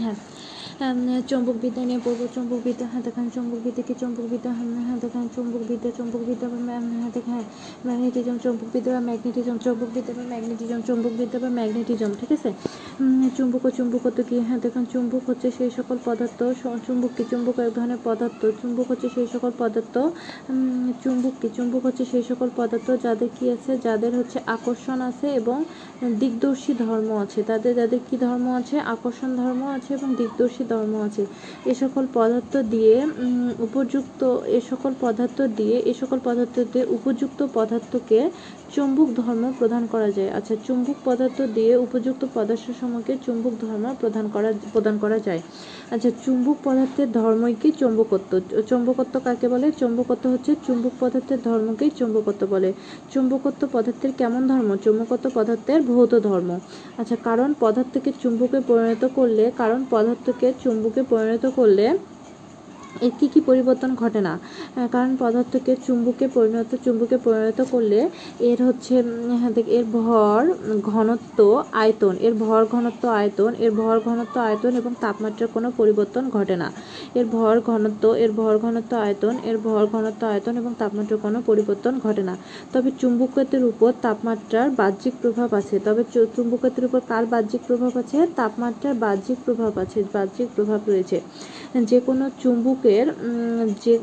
হ্যাঁ চম্বক বিদ্যা নিয়ে পড়ব। চম্বক বিদ্যা হ্যাঁ দেখেন চম্বক বিদ্যা, কি চম্বক বিদ্যা হ্যাঁ? দেখেন চম্বক বিদ্যা চম্বক বিদ্যা বা হ্যাঁ দেখেন ম্যাগনেটিজম চম্বক বিদ্যা বা ম্যাগনেটিজম, চম্বক বিদ্যা বা ম্যাগনেটিজম, চম্বক বিদ্যা বা ম্যাগনেটিজম, ঠিক আছে? চুম্বক ও চুম্বক চুম্বকত্ব কি? হ্যাঁ দেখেন চুম্বক হচ্ছে সেই সকল পদার্থ চুম্বক কি? চুম্বক এক ধরনের পদার্থ। চুম্বক হচ্ছে সেই সকল পদার্থ চুম্বক কি? চুম্বক হচ্ছে সেই সকল পদার্থ যাদের কি আছে? যাদের হচ্ছে আকর্ষণ আছে এবং দিগদর্শী ধর্ম আছে। তাদের, যাদের কি ধর্ম আছে? আকর্ষণ ধর্ম আছে এবং দিগদর্শী ধর্ম আছে। এ সকল পদার্থ দিয়ে উপযুক্ত, এ সকল পদার্থ দিয়ে, এ সকল পদার্থ দিয়ে উপযুক্ত পদার্থকে চুম্বক ধর্ম প্রদান করা যায়। আচ্ছা চুম্বক পদার্থ দিয়ে উপযুক্ত পদার্থ সমূহকে চুম্বক ধর্ম প্রদান করা প্রদান করা যায়। আচ্ছা চুম্বক পদার্থের ধর্মই কি চুম্বকত্ব? চুম্বকত্ব কাকে বলে? চুম্বকত্ব হচ্ছে চুম্বক পদার্থের ধর্মকেই চুম্বকত্ব বলে। চুম্বকত্ব পদার্থের কেমন ধর্ম? চুম্বকত্ব পদার্থের ভৌত ধর্ম। আচ্ছা কারণ পদার্থকে চুম্বকে পরিণত করলে, কারণ পদার্থকে চুম্বকে পরিণত করলে এর কী কী পরিবর্তন ঘটে না? কারণ পদার্থকে চুম্বকে পরিণত চুম্বকে পরিণত করলে এর হচ্ছে এর ভর ঘনত্ব আয়তন, এর ভর ঘনত্ব আয়তন, এর ভর ঘনত্ব আয়তন এবং তাপমাত্রার কোনো পরিবর্তন ঘটে না। এর ভর ঘনত্ব, এর ভর ঘনত্ব আয়তন, এর ভর ঘনত্ব আয়তন এবং তাপমাত্রার কোনো পরিবর্তন ঘটে না। তবে চুম্বকত্বের উপর তাপমাত্রার বাহ্যিক প্রভাব আছে। তবে চুম্বকত্বের উপর কার বাহ্যিক প্রভাব আছে? তাপমাত্রার বাহ্যিক প্রভাব আছে, বাহ্যিক প্রভাব রয়েছে। যে কোনো চুম্বকের যে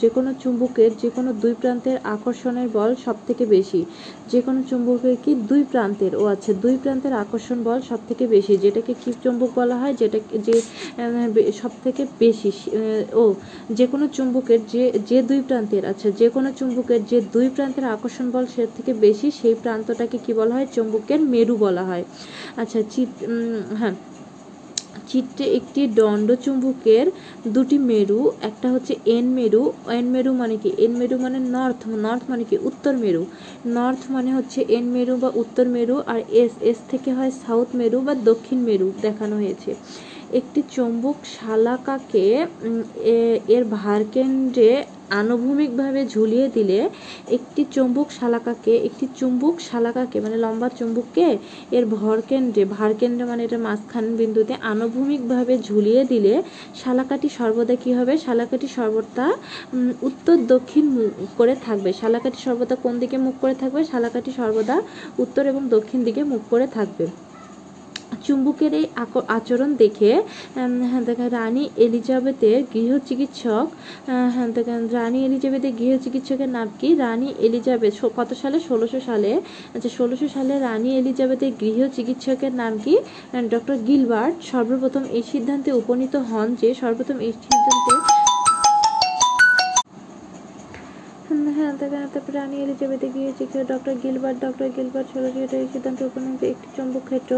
যে কোনো চুম্বকের যে কোনো দুই প্রান্তের আকর্ষণের বল সব থেকে বেশি। যে কোনো চুম্বকের কি দুই প্রান্তের? ও আচ্ছা দুই প্রান্তের আকর্ষণ বল সব থেকে বেশি, যেটাকে কি চুম্বক বলা হয়? যেটা যে সব থেকে বেশি ও, যে কোনো চুম্বকের যে যে দুই প্রান্তের আচ্ছা যে কোনো চুম্বকের যে দুই প্রান্তের আকর্ষণ বল সে থেকে বেশি, সেই প্রান্তটাকে কি বলা হয়? চুম্বকের মেরু বলা হয়। আচ্ছা চিত হ্যাঁ। চিত্রে একটি দণ্ডচুম্বকের দুটি মেরু, একটা হচ্ছে এন মেরু এন মেরু মানে কি? এন মেরু মানে নর্থ নর্থ মানে কি? উত্তর মেরু। নর্থ মানে হচ্ছে এন মেরু বা উত্তর মেরু, আর এস এস থেকে হয় সাউথ মেরু বা দক্ষিণ মেরু দেখানো হয়েছে। একটি চৌম্বক শালাকাকে এর ভারকেন্দ্রে আনুভূমিকভাবে ঝুলিয়ে দিলে একটি চুম্বক শালাকাকে, একটি চুম্বক শালাকাকে মানে লম্বা চুম্বককে এর ভরকেন্দ্রে, ভারকেন্দ্রে মানে এটা মাঝখান বিন্দুতে আনুভূমিকভাবে ঝুলিয়ে দিলে শালাকাটি সর্বদা কী হবে? শালাকাটি সর্বদা উত্তর দক্ষিণ করে থাকবে। শালাকাটি সর্বদা কোন দিকে মুখ করে থাকবে? শালাকাটি সর্বদা উত্তর এবং দক্ষিণ দিকে মুখ করে থাকবে। চুম্বকের এই আচরণ দেখে হ্যাঁ দেখেন, রানী এলিজাবেথের গৃহ চিকিৎসক হ্যাঁ দেখেন, রানী এলিজাবেথের গৃহ চিকিৎসকের নাম কি? রানী এলিজাবেথ কত সালে? ষোলোশো সালে। আচ্ছা ষোলোশো সালে রানী এলিজাবেথের গৃহ চিকিৎসকের নাম কি? ডক্টর গিলবার্ট সর্বপ্রথম এই সিদ্ধান্তে উপনীত হন যে সর্বপ্রথম এই সিদ্ধান্তে হ্যাঁ তারপরে রানী এলিজাবেথে গিয়েছে। ডক্টর গিলবার্ট ডক্টর গিলবার্ট ষোলোশো এই সিদ্ধান্তে উপনীত একটি চুম্বক ক্ষেত্র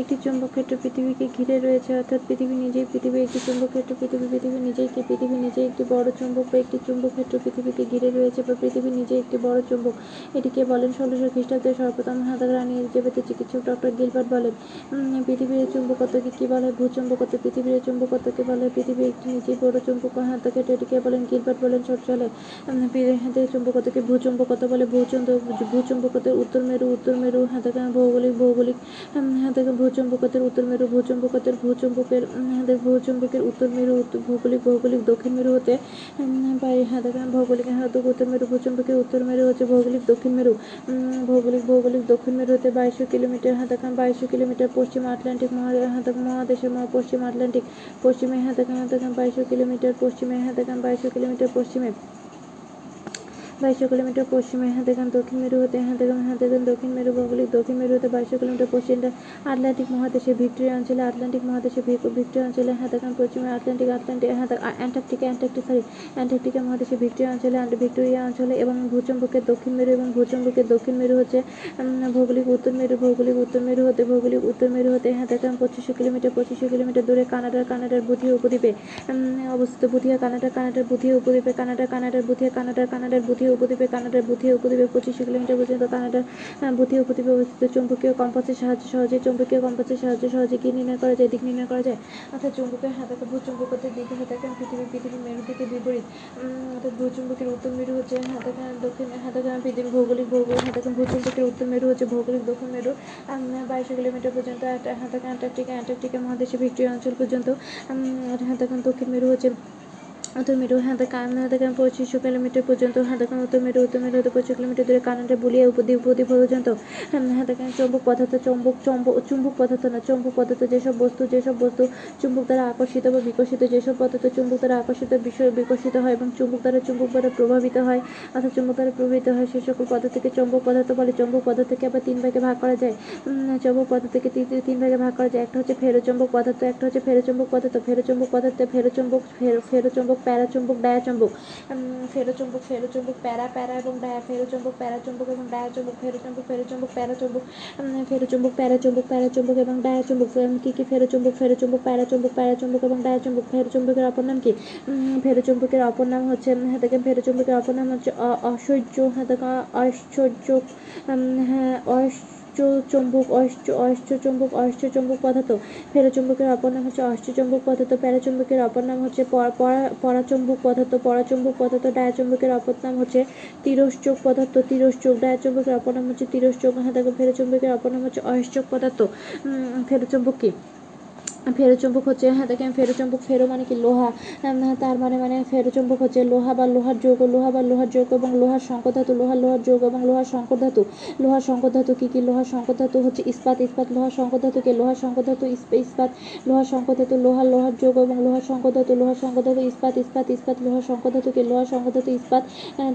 একটি চুম্বক ক্ষেত্র পৃথিবীকে ঘিরে রয়েছে, অর্থাৎ পৃথিবী নিজেই পৃথিবী, একটি চুম্বক ক্ষেত্র পৃথিবী পৃথিবী নিজেই কি পৃথিবী নিজেই একটি বড় চুম্বক বা একটি চুম্বক ক্ষেত্র পৃথিবীকে ঘিরে রয়েছে বা পৃথিবী নিজেই একটি বড় চুম্বক। এটিকে বলেন ষোলোশো খ্রিস্টাব্দে সর্বপ্রথম হাতাক রানী এলিজাবেথের চিকিৎসক ডক্টর গিলবার্ট বলেন পৃথিবীর চুম্বকত্বকে কী বলে? ভূচুম্বকত্ব পৃথিবীর চুম্বকত্বকে বলে? পৃথিবী একটি নিজেই বড় চুম্বক হাতাক এটিকে বলেন গিলবার্ট বলেন চলে চুম্বকত্বকে ভূচুম্বকত্ব বলে ভূচন্দ্র ভূচুম্বকত্বের উত্তর মেরু উত্তর মেরু হ্যাঁ হাতাকা ভৌগোলিক ভৌগোলিক হ্যাঁ হাতাকা ভূচুম্বকত্বের উত্তর মেরু, ভূচুম্বকত্বের ভূচুম্বকের ভূচুম্বকের উত্তর মেরু ভৌগোলিক ভৌগোলিক দক্ষিণ মেরু হতে বাই হাতাকা ভৌগোলিক হ্যাঁ উত্তর মেরু, ভূচুম্বকের উত্তর মেরু হচ্ছে ভৌগোলিক দক্ষিণ মেরু ভৌগোলিক ভৌগোলিক দক্ষিণ মেরু হতে বাইশশো কিলোমিটার হ্যাঁ হাতাকা বাইশশো কিলোমিটার পশ্চিম আটলান্টিক হাতাকা মহাদেশের পশ্চিম আটলান্টিক, পশ্চিমে হ্যাঁ তাকে হ্যাঁ হাতাকা বাইশশো কিলোমিটার, পশ্চিমে হাতাকা বাইশশো কিলোমিটার পশ্চিমে। বাইশশো কিলোমিটার পশ্চিমে দেখেন দক্ষিণ মেরু হতে দেখেন দক্ষিণ মেরু, ভৌগোলিক দক্ষিণ মেরু হতে বাইশশো কিলোমিটার পশ্চিমে আটলান্টিক মহাদেশে, ভিক্টোরিয়া অঞ্চলে আটলান্টিক মহাদেশে ভিক্টোরিয়া অঞ্চলে দেখেন পশ্চিমে Atlantic Atlantic Antarctica, Antarctic sorry Antarctica মহাদেশে, ভিক্টোরিয়া অঞ্চলে ভিক্টোরিয়া অঞ্চলে এবং ভূচম্বকের দক্ষিণ মেরু এবং ভূচম্বকের দক্ষিণ মেরু হচ্ছে ভৌগোলিক উত্তর মেরু, ভৌগোলিক উত্তর মেরু হতে, ভৌগোলিক উত্তর মেরু হতে দেখেন পঁচিশশো কিলোমিটার পঁচিশশো কিলোমিটার দূরে কানাডার কানাডার বুথিয়া উপদ্বীপে অবস্থিত বুথিয়া কানাডা কানাডার বুথিয়া উপদ্বীপে কানাডা কানাডার বুথিয়া কানাডার কানাডার বুথিয়া বুথি উপদ্বীপে কানাডার বুথি উপদ্বীপে পঁচিশশো কিলোমিটার পর্যন্ত কানাডার আহ, বুথি উপদ্বীপে অবস্থিত। চৌম্বকীয় কম্পাসের সাহায্যে সহজে চৌম্বকীয় কম্পাসের সাহায্যে সহজে কি নির্ণয় করা যায় দিক নির্ণয় করা যায়? অর্থাৎ চৌম্বকের হাতাকে ভূচুম্বকতের দিকে হাতাকান পৃথিবী পৃথিবীর মেরু থেকে বিপরীত। অর্থাৎ ভূচুম্বকের উত্তর মেরু হচ্ছে হাতাকান দক্ষিণ হাতাকান পৃথিবীর ভৌগোলিক ভৌগোলিক হাতাকান ভূচুম্বকের উত্তর মেরু হচ্ছে ভৌগোলিক দক্ষিণ মেরু। বাইশশো কিলোমিটার পর্যন্ত হাতাকান অ্যান্টার্কটিকা অ্যান্টার্কটিকা মহাদেশে ভিক্টোরিয়া অঞ্চল পর্যন্ত। হাতাকান দক্ষিণ মেরু হচ্ছে মেরু হাতাকান হাতাকান পঁচিশশো কিলোমিটার পর্যন্ত হাতাকান উত্তর মেরু উত্তর মেরু হতে পঁচিশ কিলোমিটার দূরে কানাডা বুলিয়া উপদ্বীপ উপদ্বীপ পর্যন্ত। হাতাকান চৌম্বক পদার্থ, চৌম্বক, চম্বক, চুম্বক পদার্থ না, চৌম্বক পদার্থ যেসব বস্তু যেসব বস্তু চুম্বক দ্বারা আকর্ষিত বা বিকশিত, যেসব পদার্থ চুম্বক দ্বারা আকর্ষিত বিষয় বিকশিত হয় এবং চুম্বক দ্বারা চুম্বক দ্বারা প্রভাবিত হয়, অর্থাৎ চুম্বক দ্বারা প্রভাবিত হয়, সে সকল পদার্থকে চৌম্বক পদার্থ বলে। চৌম্বক পদার্থকে আবার তিন ভাগে ভাগ করা যায়। চৌম্বক পদার্থকে তিন তিন ভাগে ভাগ করা যায়। একটা হচ্ছে ফেরোচৌম্বক পদার্থ, একটা হচ্ছে ফেরোচৌম্বক পদার্থ। ফেরোচৌম্বক পদার্থ ফেরোচৌম্বক, ফেরো, ফেরোচৌম্বক প্যারাচৌম্বক ডায়াচৌম্বক ফেরোচৌম্বক ফেরোচৌম্বক প্যারা প্যারা এবং ডায়া। ফেরোচৌম্বক প্যারাচৌম্বক এবং ডায়াচৌম্বক ফেরোচৌম্বক ফেরোচৌম্বক প্যারাচৌম্বক ফেরোচৌম্বক প্যারাচৌম্বক প্যারাচৌম্বক এবং ডায়াচৌম্বক কি কি? ফেরোচৌম্বক ফেরোচৌম্বক প্যারাচৌম্বক প্যারাচৌম্বক এবং ডায়াচৌম্বক ফেরোচৌম্বকের অপর নাম কি? ফেরোচৌম্বকের অপর নাম হচ্ছে হ্যাঁ দেখেন ফেরোচৌম্বকের অপর নাম হচ্ছে অসহ্য হ্যাঁ দেখেন ঐশ্বর্য উম, হ্যাঁ অষ্ট অষ্টচম্বুক অশ্চ অশ্চ চৌম্বক অশ্চ চৌম্বক পদার্থ। ফেরোচম্বুকের অপর নাম হচ্ছে অষ্টচম্বুক পদার্থ। প্যারাচম্বুকের অপর নাম হচ্ছে পরা- পরা- পরাচৌম্বক পদার্থ। পরাচম্বুক পদার্থ ডায়াচম্বুকের অপর নাম হচ্ছে তিরশ্চোক পদার্থ। তিরশ্চোক ডায়াচম্বুকের অপর নাম হচ্ছে তিরশ্চোক দেখো ফেরোচৌম্বকের অপর নাম হচ্ছে অশ্চক পদার্থ। ফেরোচৌম্বক কি? ফেরোচৌম্বক হচ্ছে হ্যাঁ দেখেন ফেরোচৌম্বক ফেরো মানে কি লোহা তার মানে মানে ফেরোচৌম্বক হচ্ছে লোহা বা লোহার যৌগ লোহা বা লোহার যৌগ এবং লোহার ধাতু লোহার লোহার যৌগ এবং লোহার ধাতু লোহার ধাতু কি কি লোহার ধাতু হচ্ছে ইস্পাত ইস্পাত লোহার সংকর ধাতুকে লোহার ধাতু ইস্প- ইস্পাত লোহার ধাতু লোহার লোহার যৌগ এবং লোহার ধাতু লোহার ধাতু ইস্পাত ইস্পাত ইস্পাত লোহার ধাতুকে লোহার ধাতু ইস্পাত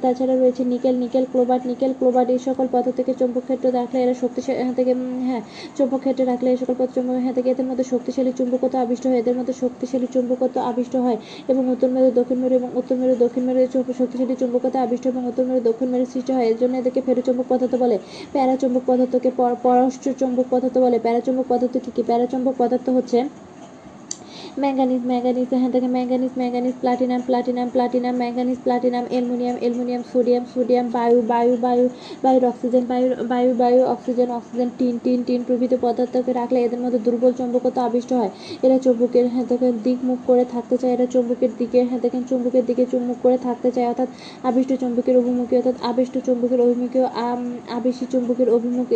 তাছাড়া রয়েছে nickel nickel cobalt nickel cobalt এই সকল পদার্থ থেকে চৌম্বক ক্ষেত্র রাখলে এরা শক্তিশালী থেকে হ্যাঁ চৌম্বক ক্ষেত্রে রাখলে এই সকল পদার্থ চৌম্বক হ্যাঁ থেকে এদের মধ্যে শক্তিশালী চুম্বকত্ব আবিষ্ট হয়। এদের মধ্যে শক্তিশালী চুম্বকত্ব আবিষ্ট হয় এবং উত্তর মেরু, দক্ষিণ মেরু এবং উত্তর মেরু, দক্ষিণ মেরু শক্তিশালী চুম্বকত্ব আবিষ্ট এবং উত্তর মেরু, দক্ষিণ মেরু সৃষ্টি হয়। এর জন্য এদেরকে ফেরোচৌম্বক পদার্থ বলে। প্যারাচৌম্বক পদার্থকে পর- চুম্বক চৌম্বক পদার্থ বলে। প্যারাচৌম্বক পদার্থ কি কি? প্যারাচৌম্বক পদার্থ হচ্ছে ম্যাঙ্গানিজ ম্যাঙ্গানিজ হ্যাঁ থেকে manganese manganese platinum platinum platinum manganese platinum aluminium aluminium sodium sodium বায়ু বায়ু বায়ু বায়ুর অক্সিজেন বায়ু বায়ু বায়ু oxygen oxygen tin tin tin প্রভৃতি পদার্থকে রাখলে এদের মধ্যে দুর্বল চৌম্বকত্ব আবিষ্ট হয়। এরা চৌম্বকের হ্যাঁ দেখেন দিক মুখ করে থাকতে চায়। এরা চৌম্বকের দিকে হ্যাঁ দেখেন চৌম্বকের দিকে চুম্বক করে থাকতে চায়। অর্থাৎ আবিষ্ট চৌম্বকের অভিমুখী, অর্থাৎ আবিষ্ট চৌম্বকের অভিমুখী আবেশী চৌম্বকের অভিমুখ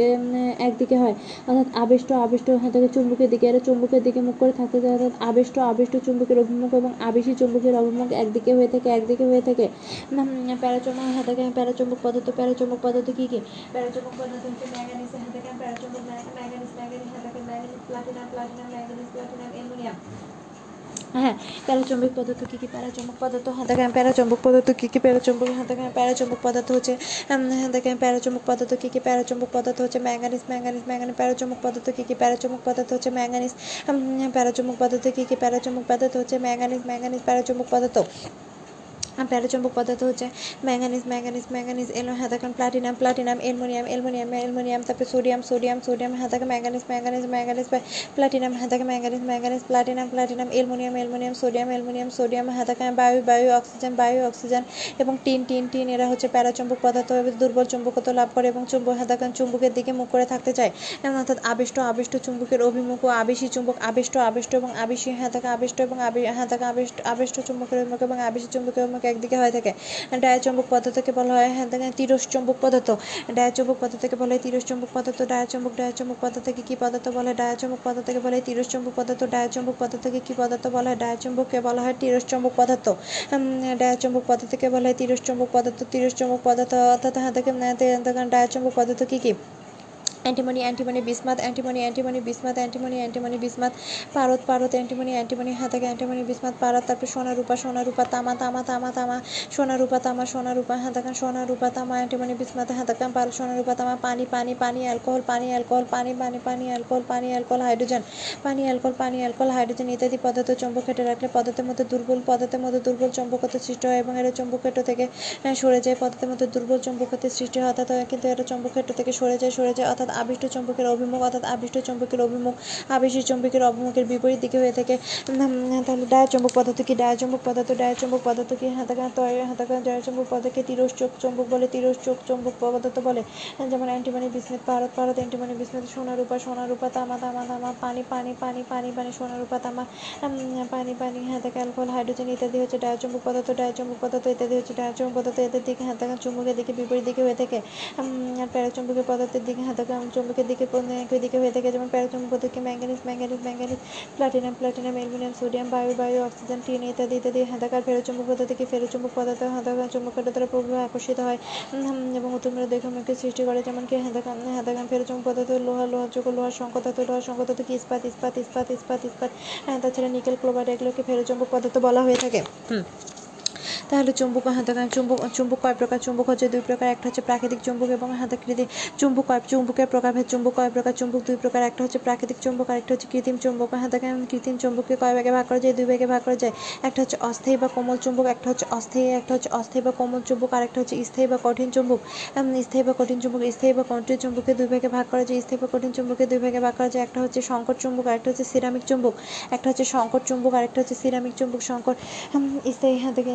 একদিকে হয়। অর্থাৎ আবেষ্ট, আবিষ্ট হ্যাঁ দেখেন চৌম্বকের দিকে, এরা চৌম্বকের দিকে মুখ করে থাকতে চায়। অর্থাৎ আবেষ্ট আবিষ্ট চুম্বকের অভিমুখ এবং আবেশী চুম্বকের অভিমুখ একদিকে হয়ে থাকে, একদিকে হয়ে থাকে। প্যারাচুম্বক হাতে দেখেন, প্যারাচুম্বক পদার্থ প্যারাচুম্বক পদার্থ কী কী? প্যারাচুম্বক পদার্থ হচ্ছে ম্যাগানিস হাতে দেখেন, প্যারাচুম্বক ম্যাগানিস ম্যাগানিস হাতে হ্যাঁ manganese platinum platinum manganese platinum aluminium হ্যাঁ প্যারাচৌম্বক পদার্থ কী কী প্যারাচম্বক পদার্থ? হ্যাঁ দেখেন, প্যারাচম্বক পদার্থ কী কী প্যারাচম্বক? হ্যাঁ দেখেন, প্যারাচম্বক পদার্থ হচ্ছে হ্যাঁ দেখেন, প্যারাচম্বক পদার্থ কী কী প্যারাচম্বক পদার্থ হচ্ছে ম্যাঙ্গানিস ম্যাঙ্গানিস ম্যাঙ্গানিস প্যারাচম্বক পদার্থ কী কী প্যারাচম্বক পদার্থ হচ্ছে ম্যাঙ্গানিস প্যারাচম্বক পদার্থ কী কী প্যারাচম্বক পদার্থ হচ্ছে ম্যাঙ্গানিজ ম্যাঙ্গানিস প্যারাচম্বক পদার্থ। প্যারাচৌম্বক পদার্থ হচ্ছে ম্যাঙ্গানিজ ম্যাঙ্গানিজ ম্যাঙ্গানিজ এলো হ্যাঁ দেখেন platinum platinum aluminium aluminium aluminium তারপরে সোডিয়াম সোডিয়াম সোডিয়াম হ্যাঁ দেখেন ম্যাঙ্গানিজ ম্যাঙ্গানিজ ম্যাঙ্গানিজ প্লাটিনাম হ্যাঁ দেখেন manganese manganese, platinum platinum aluminium aluminium sodium aluminium sodium হ্যাঁ বায়ু বায়ু, অক্সিজেন বায়ু, অক্সিজেন এবং টিন টিন টিন এরা হচ্ছে প্যারাচৌম্বক পদার্থ দুর্বল চুম্বকত্ব লাভ করে এবং চুম্বক হ্যাঁ দেখেন চুম্বকের দিকে মুখ করে থাকতে চায়। এবং অর্থাৎ আবিষ্ট আবিষ্ট চুম্বকের অভিমুখ ও আবেশী চুম্বক, আবিষ্ট আবিষ্ট এবং আবেশী হ্যাঁ আবিষ্ট এবং হ্যাঁ দেখেন আবিষ্ট আবিষ্ট চুম্বকের অভিমুখ এবং আবেশী চুম্বকের অভিমুখ একদিকে হয়ে থাকে। ডায়াচম্বক পদার্থকে বলা হয় হ্যাঁ দেখেন, তিরস চুম্বক পদার্থ। ডায়াচম্বক পদার্থকে বলে হয় তিরস চুম্বক পদার্থ। ডায়াচম্বক ডায়াচম্বক পদার্থকে কি পদার্থ বলে হয়? ডায়াচম্বক পদার্থকে বলে হয় তিরস চুম্বক পদার্থ। ডায়াচম্বক পদার্থকে কি পদার্থ বলা হয়? ডায়াচম্বককে বলা হয় তিরস চুম্বক পদার্থ। ডায়াচম্বক পদার্থকে বলা হয় তিরস চুম্বক পদার্থ। তিরস চুম্বক পদার্থ, অর্থাৎ হ্যাঁ দেখেন দেখেন ডায়াচম্বক পদার্থ কি কি? Antimony antimony bismuth, antimony antimony bismuth, antimony antimony bismuth, পারত পারত, অ্যান্টিমনি অ্যান্টিমনি হাত অ্যান্টিমনি বিসমাত, পারত, তারপর সোনা রূপা সোনা রূপা তামা তামা তামা তামা সোনা রূপা তামা সোনা রূপা হাত থেকে সোনা রূপা তামা, অ্যান্টিমনি বিসমাত হাত থেকে পারত সোনা রূপা তামা, পানি পানি পানি, অ্যালকোহল পানি অ্যালকোহল, পানি পানি পানি, অ্যালকোহল পানি, অ্যালকোহল, হাইড্রোজেন, পানি, অ্যালকোহল পানি, অ্যালকোহল, হাইড্রোজেন ইত্যাদি পদার্থ চৌম্বক ক্ষেত্রে রাখলে পদার্থের মধ্যে দুর্বল, পদার্থের মধ্যে দুর্বল চৌম্বকত্ব সৃষ্টি হয় এবং এর চৌম্বক ক্ষেত্র থেকে সরে যায়। পদার্থের মধ্যে দুর্বল চৌম্বকত্বের সৃষ্টি হয়, অর্থাৎ, কিন্তু এটা চৌম্বক ক্ষেত্র থেকে সরে যায় সরে যায়, অর্থাৎ আবিষ্ট চুম্বকের অভিমুখ, অর্থাৎ আবিষ্ট চুম্বকের অভিমুখ আবেশী চুম্বকের অভিমুখের বিপরীত দিকে হয়ে থাকে তাহলে ডায়াচুম্বক পদার্থ কি? ডায়াচুম্বক পদার্থ ডায়াচুম্বক পদার্থ কি? হাতাকা তয় হাতাকা ডায়াচুম্বক পদার্থকে তিরস চোখ চুম্বক বলে তিরস চোখ চুম্বক পদার্থ বলে। যেমন অ্যান্টিমানি বিস্মিত পারদ পারদ অ্যান্টিমানি বিস্মিত সোনা রূপা সোনা রূপা তামা তামা তামা, পানি পানি পানি পানি পানি সোনা রূপা তামা পানি পানি হাতাকা অ্যালকোহল, হাইড্রোজেন ইত্যাদি হচ্ছে ডায়াচুম্বক পদার্থ ডায়াচুম্বক পদার্থ ইত্যাদি হচ্ছে ডায়াচুম্বক পদার্থ। এদের দিকে হাতাকা চুম্বকের দিকে বিপরীত দিকে হয়ে থাকে আর প্যারাচুম্বকের পদার্থের দিকে হাতাকা চুম্বকের দিকে দিকে হয়ে থাকে যেমন প্যারাচুম্বক পদার্থকে manganese manganese manganese platinum platinum aluminium sodium বায়ু বায়ু অক্সিজেন টিন ইত্যাদি ইত্যাদি। হাতাকার ফেরোচুম্বক পদার্থ থেকে ফেরোচুম্বক পদার্থ হাতাকার চুম্বকের দ্বারা প্রভাবে আকর্ষিত হয়। এবং উত্তমীয় দেখমকে সৃষ্টি করে যেমন কি হাতাকান হাতাকান ফেরোচুম্বক পদার্থ লোহা লোহা যোগ লোহার সংকতাত লোহার সংকতাত কি ইস্পাত ইস্পাত ইস্পাত ইস্পাত ইস্পাত? হ্যাঁ, তাছাড়া নিকেল ক্লোবাইড এগুলোকে ফেরোচুম্বক পদার্থ বলা হয়ে থাকে। হুম। তাহলে চুম্বক হাতাকান চুম্বক চুম্বক কয় প্রকার চুম্বক হচ্ছে দুই প্রকার একটা হচ্ছে প্রাকৃতিক চুম্বক এবং হাতাকৃতি চুম্বক কয় চুম্বকের প্রকারভেদ চুম্বক কয় প্রকার চুম্বক দুই প্রকার একটা হচ্ছে প্রাকৃতিক চুম্বক আর একটা হচ্ছে কৃত্রিম চুম্বক হাতাকান কৃত্রিম চুম্বককে কয় ভাগে ভাগ করা যায় দুই ভাগে ভাগ করা যায় একটা হচ্ছে অস্থায়ী বা কোমল চুম্বক একটা হচ্ছে অস্থায়ী একটা হচ্ছে অস্থায়ী বা কোমল চুম্বক আর একটা হচ্ছে স্থায়ী বা কঠিন চুম্বক স্থায়ী বা কঠিন চুম্বক স্থায়ী বা কঠিন চুম্বককে দুই ভাগে ভাগ করা যায় স্থায়ী বা কঠিন চুম্বককে দুই ভাগে ভাগ করা যায় একটা হচ্ছে সংকট চুম্বক আর একটা হচ্ছে সিরামিক চুম্বক একটা হচ্ছে সংকট চুম্বক আর একটা হচ্ছে সিরামিক চুম্বক সংকট স্থায়ী হাতাকে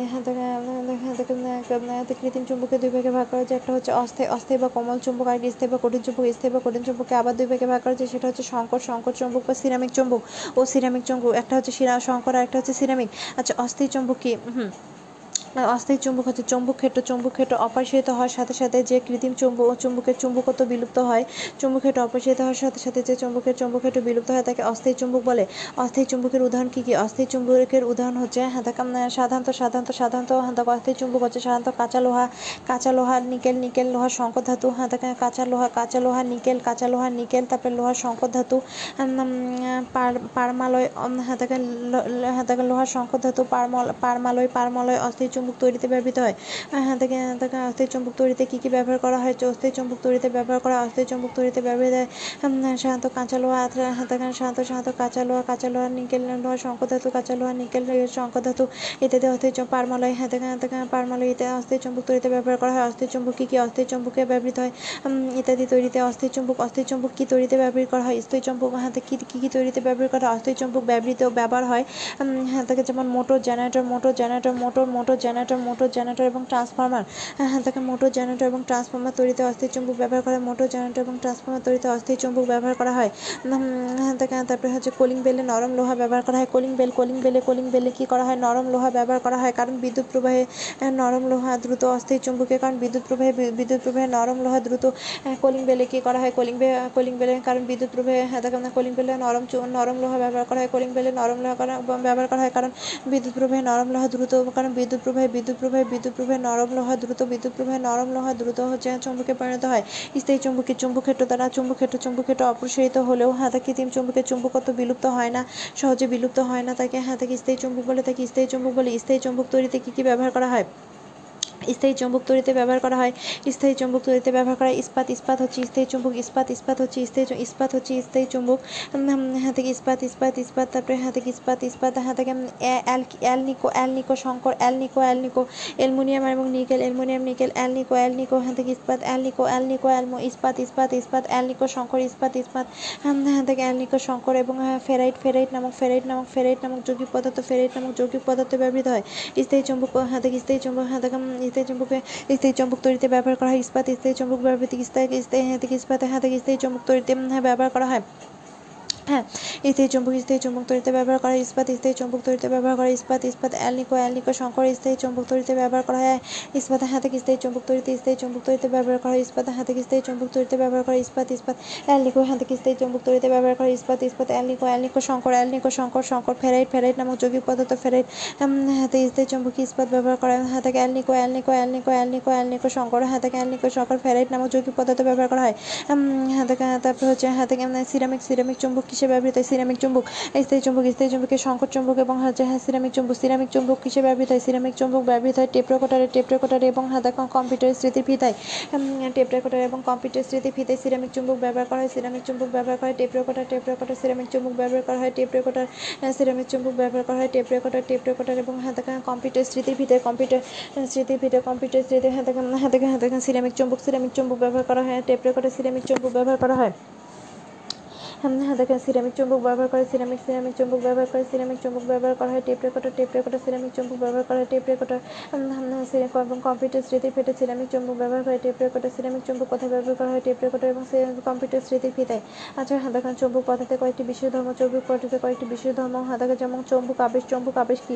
কৃত্রিম চুম্বককে দুই ভাগে ভাগ করা যায়। একটা হচ্ছে অস্থায়ী অস্থায়ী বা কোমল চুম্বক আর স্থায়ী বা কঠিন চুম্বক। স্থায়ী বা কঠিন চুম্বককে আবার দুই ভাগে ভাগ করা যায়। সেটা হচ্ছে শঙ্কর শঙ্কর চুম্বক বা সিরামিক চুম্বক। ও সিরামিক চুম্বক। একটা হচ্ছে শিরা সংকর আর একটা হচ্ছে সিরামিক। আচ্ছা অস্থায়ী চুম্বক কি? হুম। অস্থায়ী চুম্বক হচ্ছে চুম্বক ক্ষেত্র। চুম্বক ক্ষেত্র অপসারিত হওয়ার সাথে সাথে যে কৃত্রিম চুম্বক চুম্বকের চুম্বকত্ব বিলুপ্ত হয়, চুম্বক ক্ষেত্র অপসারিত হওয়ার সাথে সাথে যে চুম্বকের চুম্বক ক্ষেত্র বিলুপ্ত হয় তাকে অস্থায়ী চুম্বক বলে। অস্থায়ী চুম্বকের উদাহরণ কী কী? অস্থায়ী চুম্বকের উদাহরণ হচ্ছে হ্যাঁ সাধারণত সাধারণত সাধারণত হ্যাঁ অস্থায়ী চুম্বক হচ্ছে সাধারণত কাঁচা লোহা কাঁচা লোহা, নিকেল নিকেল, লোহা সংকর ধাতু হ্যাঁ কাঁচা লোহা কাঁচা লোহা, নিকেল, কাঁচা লোহা, নিকেল, তারপরে লোহা সংকর ধাতু পার- পারমালয় হ্যাঁ হ্যাঁ তাকে লোহার সংকর ধাতু, পারমল, পারমালয় পারমালয়, অস্থায়ী চুম্বক তৈরিতে ব্যবহৃত হয়। হ্যাঁ থেকে থেকে অস্থায়ী চুম্বক তৈরিতে কী কী ব্যবহার করা হয়? অস্থায়ী চুম্বক তৈরিতে ব্যবহার করা অস্থায়ী চুম্বক তৈরিতে ব্যবহৃত হয়। সাধারণত কাঁচা লোহা হ্যাঁ সাধারণত সাধারণত কাঁচা লোহা কাঁচা লোহা নিকেল লোহা শঙ্কর ধাতু কাঁচা লোহা নিকেল শঙ্কর ধাতু ইত্যাদি অস্থায়ী পারমালয় হ্যাঁ থেকে থেকে পারমালয় ইত্যাদি অস্থায়ী চুম্বক তৈরিতে ব্যবহার করা হয়। অস্থায়ী চুম্বক কী কী? অস্থায়ী চুম্বকে ব্যবহৃত হয়। ইত্যাদি তৈরিতে অস্থায়ী চুম্বক অস্থায়ী চুম্বক কী তৈরিতে ব্যবহার করা হয়? স্থায়ী চুম্বক হাতে কী কী কী তৈরিতে ব্যবহার করা হয়? অস্থায়ী চুম্বক ব্যবহৃত ব্যবহার হয়। হ্যাঁ থেকে যেমন motor generator motor generator, motor motor generator motor generator এবং ট্রান্সফরমার হ্যাঁ থেকে মোটর জেনারেটর এবং ট্রান্সফরমার তৈরিতে অস্থায়ী চুম্বক ব্যবহার করা হয় মোটর জেনারেটর এবং ট্রান্সফরমার তৈরিতে অস্থায়ী চুম্বক ব্যবহার করা হয়। হ্যাঁ থেকে তারপরে হচ্ছে কোলিং বেলে নরম লোহা ব্যবহার করা হয়। কোলিং বেল কোলিং বেলে কোলিং বেলে কী করা হয়? নরম লোহা ব্যবহার করা হয়। কারণ বিদ্যুৎ প্রবাহে নরম লোহা দ্রুত অস্থায়ী চুম্বকের কারণ বিদ্যুৎ প্রবাহে বিদ্যুৎ প্রবাহে নরম লোহা দ্রুত কোলিং বেলে কী করা হয়? কোলিং বে কোলিং বেলে কারণ বিদ্যুৎ প্রবাহে হ্যাঁ দেখেন কোলিং বেলে নরম নরম লোহা ব্যবহার করা হয়। কোলিং বেলে নরম লোহা ব্যবহার করা হয়। কারণ বিদ্যুৎ প্রবাহে নরম লোহা দ্রুত, কারণ বিদ্যুৎ প্রবাহে বিদ্যুৎ প্রবাহে বিদ্যুৎ প্রবাহে নরম লোহা দ্রুত বিদ্যুৎ প্রবাহে নরম লোহা দ্রুত হচ্ছে চুম্বকে পরিণত হয়। স্থায়ী চুম্বকের চুম্বক ক্ষেত্র দ্বারা চুম্বক ক্ষেত্র চুম্বক ক্ষেত্র অপসারিত হলেও হাতা কৃত্রিম চুম্বকের চুম্বকত্ব বিলুপ্ত হয় না, সহজে বিলুপ্ত হয় না তাকে হাতে স্থায়ী চুম্বক বলে। তাকে স্থায়ী চুম্বক বলে স্থায়ী চুম্বক তৈরিতে কী কী ব্যবহার করা হয়? স্থায়ী চুম্বক তৈরিতে ব্যবহার করা হয়। স্থায়ী চুম্বক তৈরিতে ব্যবহার করা হয়। ইস্পাত ইস্পাত হচ্ছে স্থায়ী চুম্বক ইস্পাত ইস্পাত হচ্ছে স্থায়ী ইস্পাত হচ্ছে স্থায়ী চুম্বক। উম, হাতে ইস্পাত ইস্পাত ইস্পাত তারপরে হাতে ইস্পাত ইস্পাত হাতে অ্যালনিকো অ্যালনিকো শঙ্কর অ্যালনিকো অ্যালনিকো অ্যালুমিনিয়াম এবং nickel aluminium nickel alnico alnico হাতে ইস্পাত অ্যালনিকো অ্যালনিকো অ্যালমো ইস্পাত ইস্পাত ইস্পাত অ্যালনিকো শঙ্কর ইস্পাত ইস্পাত হাতে অ্যালনিকো শঙ্কর এবং ফেরাইট ফেরাইট নামক ফেরাইট নামক ফেরাইট নামক যৌগিক পদার্থ ফেরাইট নামক যৌগিক পদার্থ ব্যবহৃত হয়। স্থায়ী চুম্বক হাতে স্থায়ী চুম্বক হাতে স্থায়ী চুম্বকে স্থায়ী চুম্বক তৈরিতে ব্যবহার করা হয়। ইস্পাত স্থায়ী চুম্বক ব্যবহৃত স্থায়ী স্থায়ী হাতে ইস্পাত হাতে স্থায়ী চুম্বক তৈরিতে ব্যবহার করা হয়। হ্যাঁ স্থায়ী চুম্বক স্থায়ী চুম্বক তৈরিতে ব্যবহার করা হয়। ইস্পাত, স্থায়ী চুম্বক তৈরিতে ব্যবহার করা ইস্পাত ইস্পাত অ্যালনিকো অ্যালনিকো শঙ্কর স্থায়ী চুম্বক তৈরিতে ব্যবহার করা হয়। ইস্পাত হাতে স্থায়ী চুম্বক তৈরিতে স্থায়ী চুম্বক তৈরিতে ব্যবহার করা হয়। ইস্পাত হাতে স্থায়ী চুম্বক তৈরিতে ব্যবহার করা ইস্পাত ইস্পাত অ্যালনিকো হাতে স্থায়ী চুম্বক তৈরিতে ব্যবহার করা ইস্পাত ইস্পাত অ্যালনিকো অ্যালনিকো শঙ্কর অ্যালনিকো শঙ্কর শঙ্কর ফেরাইট ফেরাইট নামক যৌগিক পদার্থ ফেরাইট হাতে স্থায়ী চুম্বক ইস্পাত ব্যবহার করা হয়। হাতে alnico alnico alnico alnico alnico Shankar হাতে অ্যালনিকো শঙ্কর ফেরাইট নামক যৌগিক পদার্থ ব্যবহার করা হয়। হাতে তারপর হচ্ছে হাতে সিরামিক সিরামিক চুম্বক কিসে ব্যবহৃত হয় সিরামিক চুম্বক, স্থায়ী চুম্বক, স্থায়ী চুম্বকের সংকট চুম্বক এবং হচ্ছে হ্যাঁ সিরামিক চুম্বক সিরামিক চুম্বক কিসে ব্যবহৃত হয় সিরামিক চুম্বক ব্যবহৃত হয় টেপ রেকর্ডারে টেপ রেকর্ডারে এবং হাতে কম্পিউটারের স্মৃতির ফিতায়। টেপ রেকর্ডার এবং কম্পিউটার স্মৃতি ফিতায় সিরামিক চুম্বক ব্যবহার করা হয় সিরামিক চুম্বক ব্যবহার করা হয় tape recorder tape recorder ceramic চুম্বক ব্যবহার করা হয় টেপ রেকর্ডার সিরামিক চুম্বক ব্যবহার করা হয় টেপ রেকর্ডার টেপ রেকর্ডার এবং হাতে কম্পিউটার স্মৃতির ফিতায় কম্পিউটার স্মৃতির ফিতায় কম্পিউটার স্মৃতি হাতে হাতে হাতে সিরামিক চুম্বক সিরামিক চুম্বক ব্যবহার করা হয় টেপ রেকর্ডার সিরামিক চুম্বক ব্যবহার করা হয়। দেখেন সিরামিক চুম্বক ব্যবহার করে সিরামিক সিরামিক চুম্বক ব্যবহার করে সিরামিক চুম্বক ব্যবহার করা হয় tape recorder tape recorder ceramic চুম্বক ব্যবহার করা হয় টেপ রেকর্ডার এবং কম্পিউটার স্মৃতি ফেটে সিরামিক চুম্বক ব্যবহার করে টেপ রেকর্ডার সিরামিক চুম্বক কোথায় ব্যবহার করা হয় টেপ রেকর্ডার এবং কম্পিউটার স্মৃতি ফিতায় আচ্ছা হ্যাঁ দেখেন চুম্বক পদার্থে কয়েকটি বিশেষ ধর্ম, চৌম্বক পদার্থে কয়েকটি বিশেষ ধর্ম হ্যাঁ দেখেন যেমন চুম্বক আবেশ চুম্বক আবেশ কি?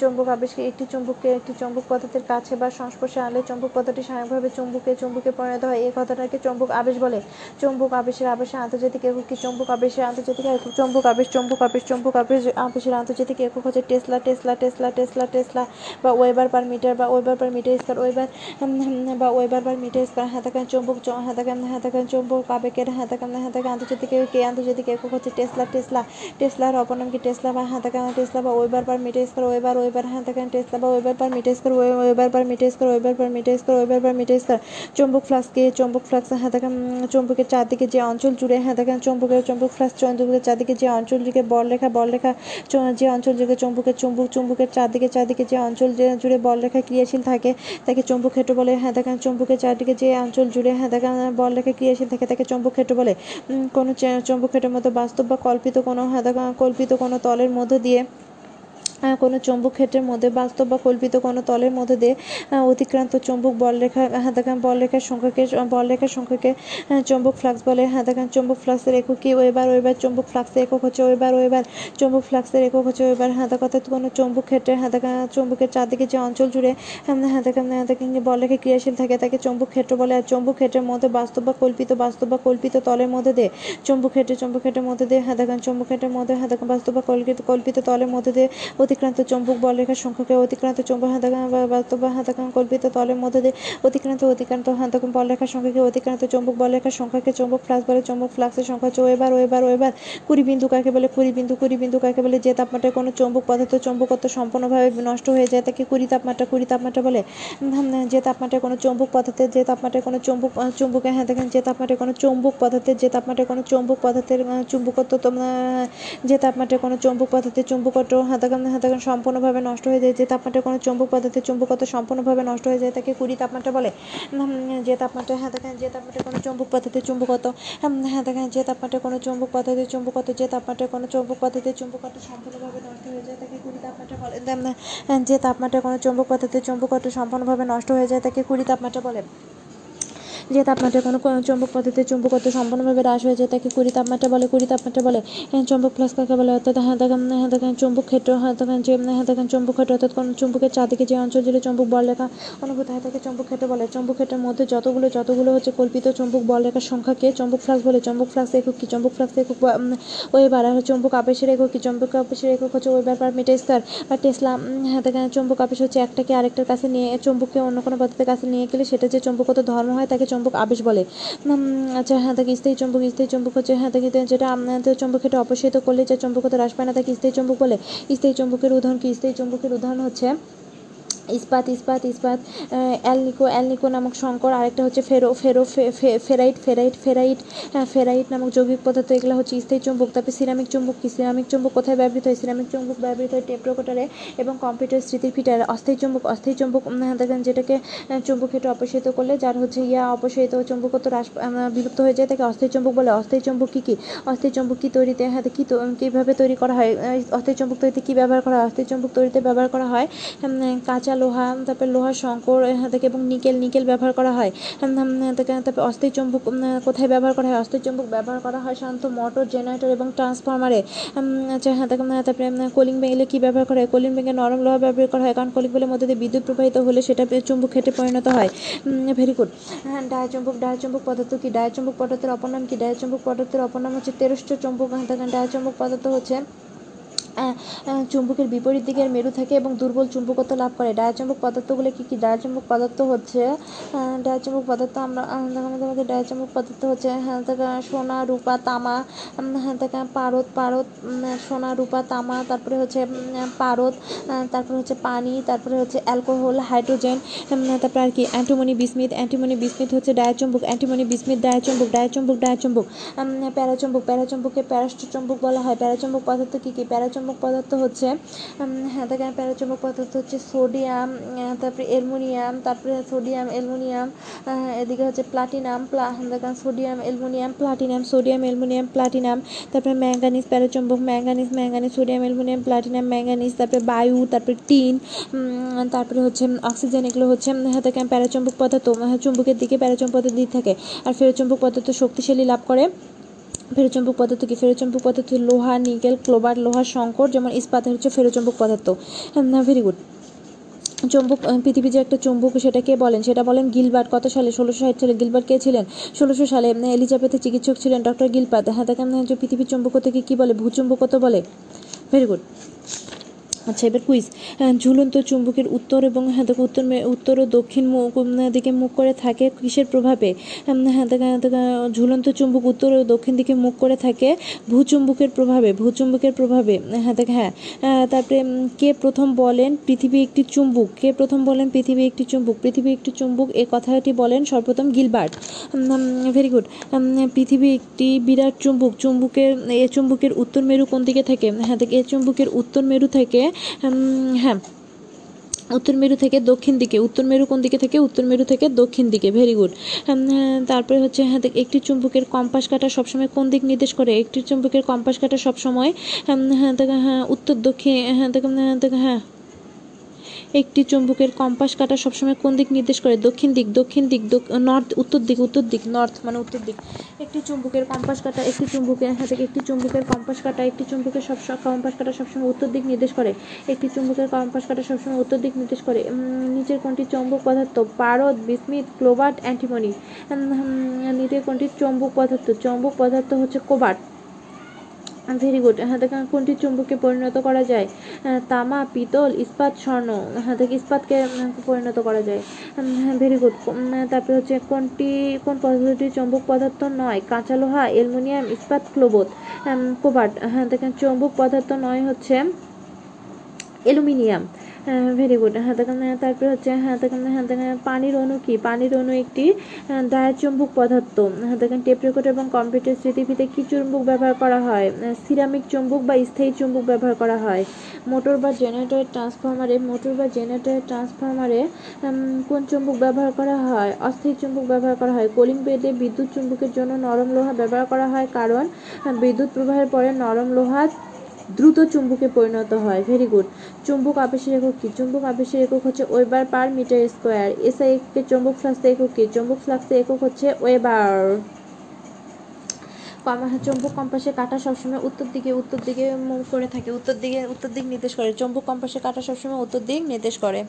চুম্বক আবেশ কি একটি চুম্বককে একটি চুম্বক পদার্থের কাছে বা সংস্পর্শে আনলে চুম্বক পদার্থটি স্বাভাবিকভাবে চুম্বকে চুম্বকে পরিণত হয়, এই কথাটাকে চুম্বক আবেশ বলে। চুম্বক আবেশের আবেশে আন্তর্জাতিক একক কি চুম্বক আবেশের আন্তর্জাতিক একক চুম্বক আবেশ চুম্বক আবেশ চুম্বক আবেশ আবেশের আন্তর্জাতিক একক হচ্ছে tesla tesla tesla tesla tesla, বা ওয়েবার পার মিটার, বা weber per metre square weber বা ওয়েবার পার মিটার স্কয়ার হাতাকান চুম্বক হাতাকান হাতাকান চুম্বক আবেগের হাতাকান হাতাকান আন্তর্জাতিক, কে আন্তর্জাতিক একক হচ্ছে টেসলা টেসলা, টেসলার অপনাম কি টেসলা বা হাতাকান টেসলা বা weber per metre square weber weber হাতাকান tesla বা weber per metre square weber per metre square weber per metre square weber per metre square চুম্বক ফ্লাক্সকে চুম্বক ফ্লাক্স হাতাকান, চুম্বকের চারদিকে যে অঞ্চল জুড়ে হাতাকান চুম্বকের চুম্বক ফ্লাক্স চম্বুকের চারদিকে যে অঞ্চল জুড়ে বলরেখা বলরেখা যে অঞ্চল জুড়ে চুম্বকের চুম্বক চুম্বকের চারদিকে চারদিকে যে অঞ্চল জুড়ে বলরেখা ক্রিয়াশীল থাকে, তাকে চম্বুক ক্ষেত্র বলে। হ্যাঁ দেখেন, চম্বুকের চারদিকে যে অঞ্চল জুড়ে হ্যাঁ দেখেন, বল রেখা ক্রিয়াশীল থাকে, তাকে চম্বুক ক্ষেত্র বলে। কোনো চম্বুক ক্ষেত্রের মতো বাস্তব বা কল্পিত কোনো হ্যাঁ কল্পিত কোনো তলের মধ্য দিয়ে কোনো চৌম্বক ক্ষেত্রের মধ্যে বাস্তব বা কল্পিত কোনো তলের মধ্যে দিয়ে অতিক্রান্ত চৌম্বক বলরেখা হাতাকান বলরেখার সংখ্যাকে বলরেখার সংখ্যাকে চৌম্বক ফ্লাক্স বলে। হাতাকান চৌম্বক ফ্লাক্সের একক কি? ওয়েবার ওয়েবার চৌম্বক ফ্লাক্সের একক হচ্ছে ওয়েবার ওয়েবার চৌম্বক ফ্লাক্সের একক হচ্ছে ওয়েবার হাতাক অর্থাৎ কোনো চৌম্বক ক্ষেত্রে, হাতাকান চৌম্বকের চারদিকে যে অঞ্চল জুড়ে হাতাকান হাতাকান বলরেখা ক্রিয়াশীল থাকে, তাকে চৌম্বক ক্ষেত্র বলে। আর চৌম্বক ক্ষেত্রের মধ্যে বাস্তব বা কল্পিত, বাস্তব বা কল্পিত তলের মধ্যে দিয়ে, চৌম্বক ক্ষেত্রে, চৌম্বক ক্ষেত্রের মধ্যে দিয়ে, হাতাকান চৌম্বক ক্ষেত্রের মধ্যে, হাতাকান বাস্তব বা কল্পিত কল্পিত তলের মধ্যে দিয়ে অতিক্রান্ত চৌম্বক বলরেখার সংখ্যাকে অতিক্রান্ত চৌম্বক হাতাকান বা বাস্তব হাতাকান কল্পিত তলের মধ্যে দিয়ে অতিক্রান্ত অতিক্রান্ত হাতাকান বলরেখার সংখ্যাকে অতিক্রান্ত চৌম্বক বলরেখার সংখ্যাকে চৌম্বক ফ্লাক্স বলে, চৌম্বক ফ্লাক্সের সংখ্যা হচ্ছে ওয়েবার ওয়েবার ওয়েবার। কুড়ি বিন্দু কাকে বলে? কুড়ি বিন্দু কুড়ি বিন্দু কাকে বলে? যে তাপমাত্রায় কোনো চৌম্বক পদার্থ চৌম্বকত্ব সম্পূর্ণভাবে নষ্ট হয়ে যায়, তাকে কুড়ি তাপমাত্রা কুড়ি তাপমাত্রা বলে। যে তাপমাত্রায় কোনো চৌম্বক পদার্থের, যে তাপমাত্রায় কোনো চৌম্বক চৌম্বকে হ্যাঁ দেখেন, যে তাপমাত্রায় কোনো চৌম্বক পদার্থের, যে তাপমাত্রায় কোনো চৌম্বক পদার্থের চুম্বকত্ব যে তাপমাত্রায় কোনো চৌম্বক পদার্থের, চুম্বকত্ব হাতাকান হাতাকান সম্পূর্ণভাবে নষ্ট হয়ে যায়, যে তাপমাত্রায় কোনো চৌম্বক পদার্থের চুম্বকত্ব সম্পূর্ণভাবে নষ্ট হয়ে যায় তাকে কুড়ি তাপমাত্রা বলে। যে তাপমাত্রায় হ্যাঁ দেখেন, যে তাপমাত্রায় কোনো চৌম্বক পদার্থের চুম্বকত্ব হ্যাঁ দেখেন, যে তাপমাত্রা কোনো চৌম্বক পদার্থের চুম্বকত্ব, যে তাপমাত্রায় কোনো চৌম্বক পদার্থের চুম্বকত্ব সম্পূর্ণভাবে নষ্ট হয়ে যায় তাকে কুড়ি তাপমাত্রা বলে। যে তাপমাত্রায় কোনো চৌম্বক পদার্থের চুম্বকত্ব সম্পূর্ণভাবে নষ্ট হয়ে যায় তাকে কুড়ি তাপমাত্রা বলে। যে তাপমাত্রা কোনো চৌম্বক পদার্থের চুম্বকত্ব সম্পূর্ণভাবে হ্রাস হয়ে যায় তাকে কুড়ি তাপমাত্রা বলে, কুড়ি তাপমাত্রা বলে। চৌম্বক ফ্লাক্স কাকে বলে? অর্থাৎ হ্যাঁ দেখেন হ্যাঁ দেখেন, চৌম্বক ক্ষেত্র হ্যাঁ দেখেন, যে হ্যাঁ দেখেন, চৌম্বক ক্ষেত্র, অর্থাৎ কোনো চুম্বকের চারদিকে যে অঞ্চল জুড়ে চৌম্বক বলরেখা অনুভূত হয়, তাকে চৌম্বক ক্ষেত্র বলে। চৌম্বক ক্ষেত্রের মধ্যে যতগুলো যতগুলো হচ্ছে কল্পিত চৌম্বক বলরেখার সংখ্যাকে চৌম্বক ফ্লাক্স বলে। চৌম্বক ফ্লাক্স একক কি? চৌম্বক ফ্লাক্স একক ওয়েবার, আর চৌম্বক আবেশের একক কি? চৌম্বক আবেশের একক হচ্ছে ওয়েবার পার মিটার স্কয়ার বা টেসলা হ্যাঁ দেখেন, চৌম্বক আবেশ হচ্ছে একটাকে আরেকটার কাছে নিয়ে, চৌম্বককে অন্য কোনো পদার্থের কাছে নিয়ে গেলে সেটা যে চৌম্বকত ধর্ম হয়, তাকে চৌম্বক আবেশ বলে। আচ্ছা হ্যাঁ তাকে স্থায়ী চুম্বক, স্থায়ী চম্বক হচ্ছে হ্যাঁ তাকে যেটা আপনাদের এটা অপসারিত করলে যে চুম্বকতা হ্রাস পায় না, তাকে স্থায়ী চুম্বক বলে। স্থায়ী চুম্বকের উদাহরণ কি? স্থায়ী চুম্বকের উদাহরণ হচ্ছে ইস্পাত ইস্পাত ইস্পাত অ্যালনিকো অ্যালনিকো নামক সংকর আরেকটা হচ্ছে ferro ferro ferrite ferrite ferrite ferrite নামক যৌগিক পদার্থ, এগুলো হচ্ছে স্থায়ী চুম্বক, তারপরে সিরামিক চুম্বক কি? সিরামিক চুম্বক কোথায় ব্যবহৃত হয়? সিরামিক চুম্বক ব্যবহৃত হয় টেপ এবং কম্পিউটার স্মৃতির ফিটারে অস্থায়ী চুম্বক অস্থায়ী চুম্বক দেখেন যেটাকে চুম্বক ক্ষেত্রে অপসারিত করলে, যার হচ্ছে ইয়া অপসারিত চুম্বকত্ব হ্রাস বিলুপ্ত হয়ে যায়, তাকে অস্থায়ী চুম্বক বলে। অস্থায়ী চুম্বক কী কী? অস্থায়ী চুম্বক কী তৈরিতে হ্যাঁ কী কীভাবে তৈরি করা হয়? অস্থায়ী চুম্বক তৈরিতে কী ব্যবহার করা হয়? অস্থায়ী চুম্বক তৈরিতে ব্যবহার করা হয় কাঁচা লোহা, তারপরে লোহা শঙ্কর থেকে এবং নিকেল নিকেল ব্যবহার করা হয়। তারপরে অস্থায়ী কোথায় ব্যবহার করা হয়? অস্থায়ী চুম্বক ব্যবহার করা হয় সাধারণত মোটর, জেনারেটর এবং ট্রান্সফরমারে। আচ্ছা হ্যাঁ তারপরে কলিং বেঙ্গলে কী ব্যবহার করা হয়? কলিং বেঙ্গে নরম লোহা ব্যবহার করা হয়, কারণ কলিং বেলের মধ্যে দিয়ে বিদ্যুৎ প্রবাহিত হলে সেটা চুম্বক ক্ষেত্রে পরিণত হয়। ভেরি গুড হ্যাঁ ডায়াচুম্বক ডায়াচুম্বক পদার্থ কি? ডায়াচুম্বক পদার্থের অপর নাম কি? ডায়াচুম্বক পদার্থের অপর নাম হচ্ছে তেরস্ট চুম্বক ডায়াচুম্বক পদার্থ হচ্ছে চুম্বকের বিপরীত দিকের মেরু থাকে এবং দুর্বল চুম্বকত্ব লাভ করে। ডায়াচুম্বক পদার্থগুলো কী কি? ডায়াচুম্বক পদার্থ হচ্ছে ডায়াচুম্বক পদার্থ আমরা আমাদের ডায়াচুম্বক পদার্থ হচ্ছে হ্যাঁ সোনা, রূপা, তামা হ্যাঁ পারদ পারদ সোনা, রূপা, তামা, তারপরে হচ্ছে পারদ তারপরে হচ্ছে পানি, তারপরে হচ্ছে অ্যালকোহল, হাইড্রোজেন তারপরে আর কি, অ্যান্টিমনি বিসমিথ অ্যান্টিমনি বিসমিথ হচ্ছে ডায়াচুম্বক, অ্যান্টিমনি বিসমিথ ডায়াচুম্বক ডায়াচুম্বক ডায়াচুম্বক প্যারাচুম্বক, প্যারাচুম্বককে প্যারাস্টোচুম্বক বলা হয়। প্যারাচুম্বক পদার্থ কী কী? প্যারাচুম্বক পদার্থ হচ্ছে হ্যাঁ দেখেন প্যারাচুম্বক পদার্থ হচ্ছে সোডিয়াম তারপরে অ্যালুমিনিয়াম তারপরে সোডিয়াম অ্যালুমিনিয়াম এদিকে হচ্ছে platinum প্লা sodium aluminium platinum sodium aluminium platinum তারপরে manganese প্যারাচুম্বক manganese manganese sodium aluminium platinum manganese তারপরে বায়ু তারপরে টিন তারপরে হচ্ছে অক্সিজেন এগুলো হচ্ছে হ্যাঁ দেখেন প্যারাচুম্বক পদার্থ হ্যাঁ, চুম্বকের দিকে প্যারাচুম্বক পদার্থ দিক থাকে আর ফেরোচুম্বক পদার্থ শক্তিশালী লাভ করে। ফেরোচুম্বক পদার্থ কি? ফেরোচম্বুক পদার্থ লোহা, নিকেল, ক্লোবার লোহার শঙ্কর, যেমন ইস্পাত হচ্ছে ফেরোচম্বুক পদার্থ। ভেরি গুড চম্বুক পৃথিবী যে একটা চুম্বক, সেটা কে বলেন? সেটা বলেন গিলবার্ট। কত সালে? ষোলোশো ষাট সালে গিলবার্ট কে ছিলেন? ষোলোশো সালে এলিজাবেথের চিকিৎসক ছিলেন ডক্টর গিলপাত হ্যাঁ তাকে পৃথিবীর চুম্বকত্বকে কী বলে? ভূচুম্বকত্ব বলে? ভেরি গুড আচ্ছা এবার কুইজ ঝুলন্ত চুম্বকের উত্তর এবং হ্যাঁ দেখো, উত্তর উত্তর ও দক্ষিণ দিকে মুখ করে থাকে কিসের প্রভাবে? হ্যাঁ দেখো হ্যাঁ ঝুলন্ত চুম্বক উত্তর ও দক্ষিণ দিকে মুখ করে থাকে ভূচুম্বকের প্রভাবে ভূচুম্বকের প্রভাবে। হ্যাঁ দেখ হ্যাঁ। তারপরে কে প্রথম বলেন পৃথিবী একটি চুম্বক? কে প্রথম বলেন পৃথিবী একটি চুম্বক? পৃথিবী একটি চুম্বক এই কথাটি বলেন সর্বপ্রথম গিলবার্ট। ভেরি গুড পৃথিবী একটি বিরাট চুম্বক। চুম্বকের এ চুম্বকের উত্তর মেরু কোন দিকে থাকে? হ্যাঁ দেখ, এ চুম্বকের উত্তর মেরু থেকে হ্যাঁ। উত্তর মেরু থেকে দক্ষিণ দিকে, উত্তর মেরু কোন দিকে থেকে? উত্তর মেরু থেকে দক্ষিণ দিকে ভেরি গুড তারপরে হচ্ছে হ্যাঁ একটি চুম্বকের কম্পাস কাটা সবসময় কোন দিক নির্দেশ করে? একটি চুম্বকের কম্পাস কাটা সবসময় হ্যাঁ হ্যাঁ উত্তর দক্ষিণ হ্যাঁ হ্যাঁ হ্যাঁ একটি চুম্বকের কম্পাস কাটা সবসময় কোন দিক নির্দেশ করে? দক্ষিণ দিক দক্ষিণ দিক নর্থ উত্তর দিক উত্তর দিক নর্থ মানে উত্তর দিক। একটি চুম্বকের কম্পাস কাটা একটি চুম্বকের হাতে একটি চুম্বকের কম্পাস কাটা একটি চুম্বকের সব কম্পাস কাটা সবসময় উত্তর দিক নির্দেশ করে। একটি চুম্বকের কম্পাস কাটা সবসময় উত্তর দিক নির্দেশ করে। নিচের কোনটি চৌম্বক পদার্থ, পারদ বিসমিথ ক্লোবার্ট, অ্যান্টিমনি। নিচের কোনটি চৌম্বক পদার্থ। চৌম্বক পদার্থ হচ্ছে কোবার্ট। ভেরি গুড কোনটি চুম্বকে পরিণত করা যায়। তামা, পিতল, ইস্পাত, স্বর্ণ দেখে ইস্পাতকে পরিণত করা যায়। Very good. তারপরে হচ্ছে কোনটি, কোন পদার্থটি চুম্বক পদার্থ নয়? কাঁচা লোহা, অ্যালুমিনিয়াম, ইস্পাত, ক্লোবত। কোবাল্ট হ্যাঁ দেখেন চুম্বক পদার্থ নয় হচ্ছে অ্যালুমিনিয়াম। ভেরি গুড দেখেন তারপরে হচ্ছে দেখেন হ্যাঁ দেখেন পানির অণু কি? পানির অণু একটি আহ, দায়াচুম্বক পদার্থ। দেখেন টেপ রেকর্ড এবং কম্পিউটার স্মৃতিপিতে কি চুম্বক ব্যবহার করা হয়? সিরামিক চুম্বক বা স্থায়ী চুম্বক ব্যবহার করা হয়। মোটর বা জেনারেটর ট্রান্সফরমারে মোটর বা জেনারেটর ট্রান্সফরমারে কোন চুম্বক ব্যবহার করা হয়? অস্থায়ী চুম্বক ব্যবহার করা হয়। কলিং বেদে বিদ্যুৎ চুম্বকের জন্য নরম লোহা ব্যবহার করা হয় কারণ বিদ্যুৎ প্রবাহের পরে নরম লোহা দ্রুত চুম্বকে পরিণত হয়। ভেরি গুড চুম্বক আবেশের একক কি? চুম্বক আবেশের একক হচ্ছে weber per metre square. SI কে চুম্বক ফ্লাক্সের একক কি? চুম্বক ফ্লাক্সের একক হচ্ছে ওয়েবার। চুম্বক কম্পাসে কাটা সবসময় উত্তর দিকে উত্তর দিকে মুভ করে থাকে। উত্তর দিকে, উত্তর দিক নির্দেশ করে। চুম্বক কম্পাসে কাটা সবসময় উত্তর দিক নির্দেশ করে।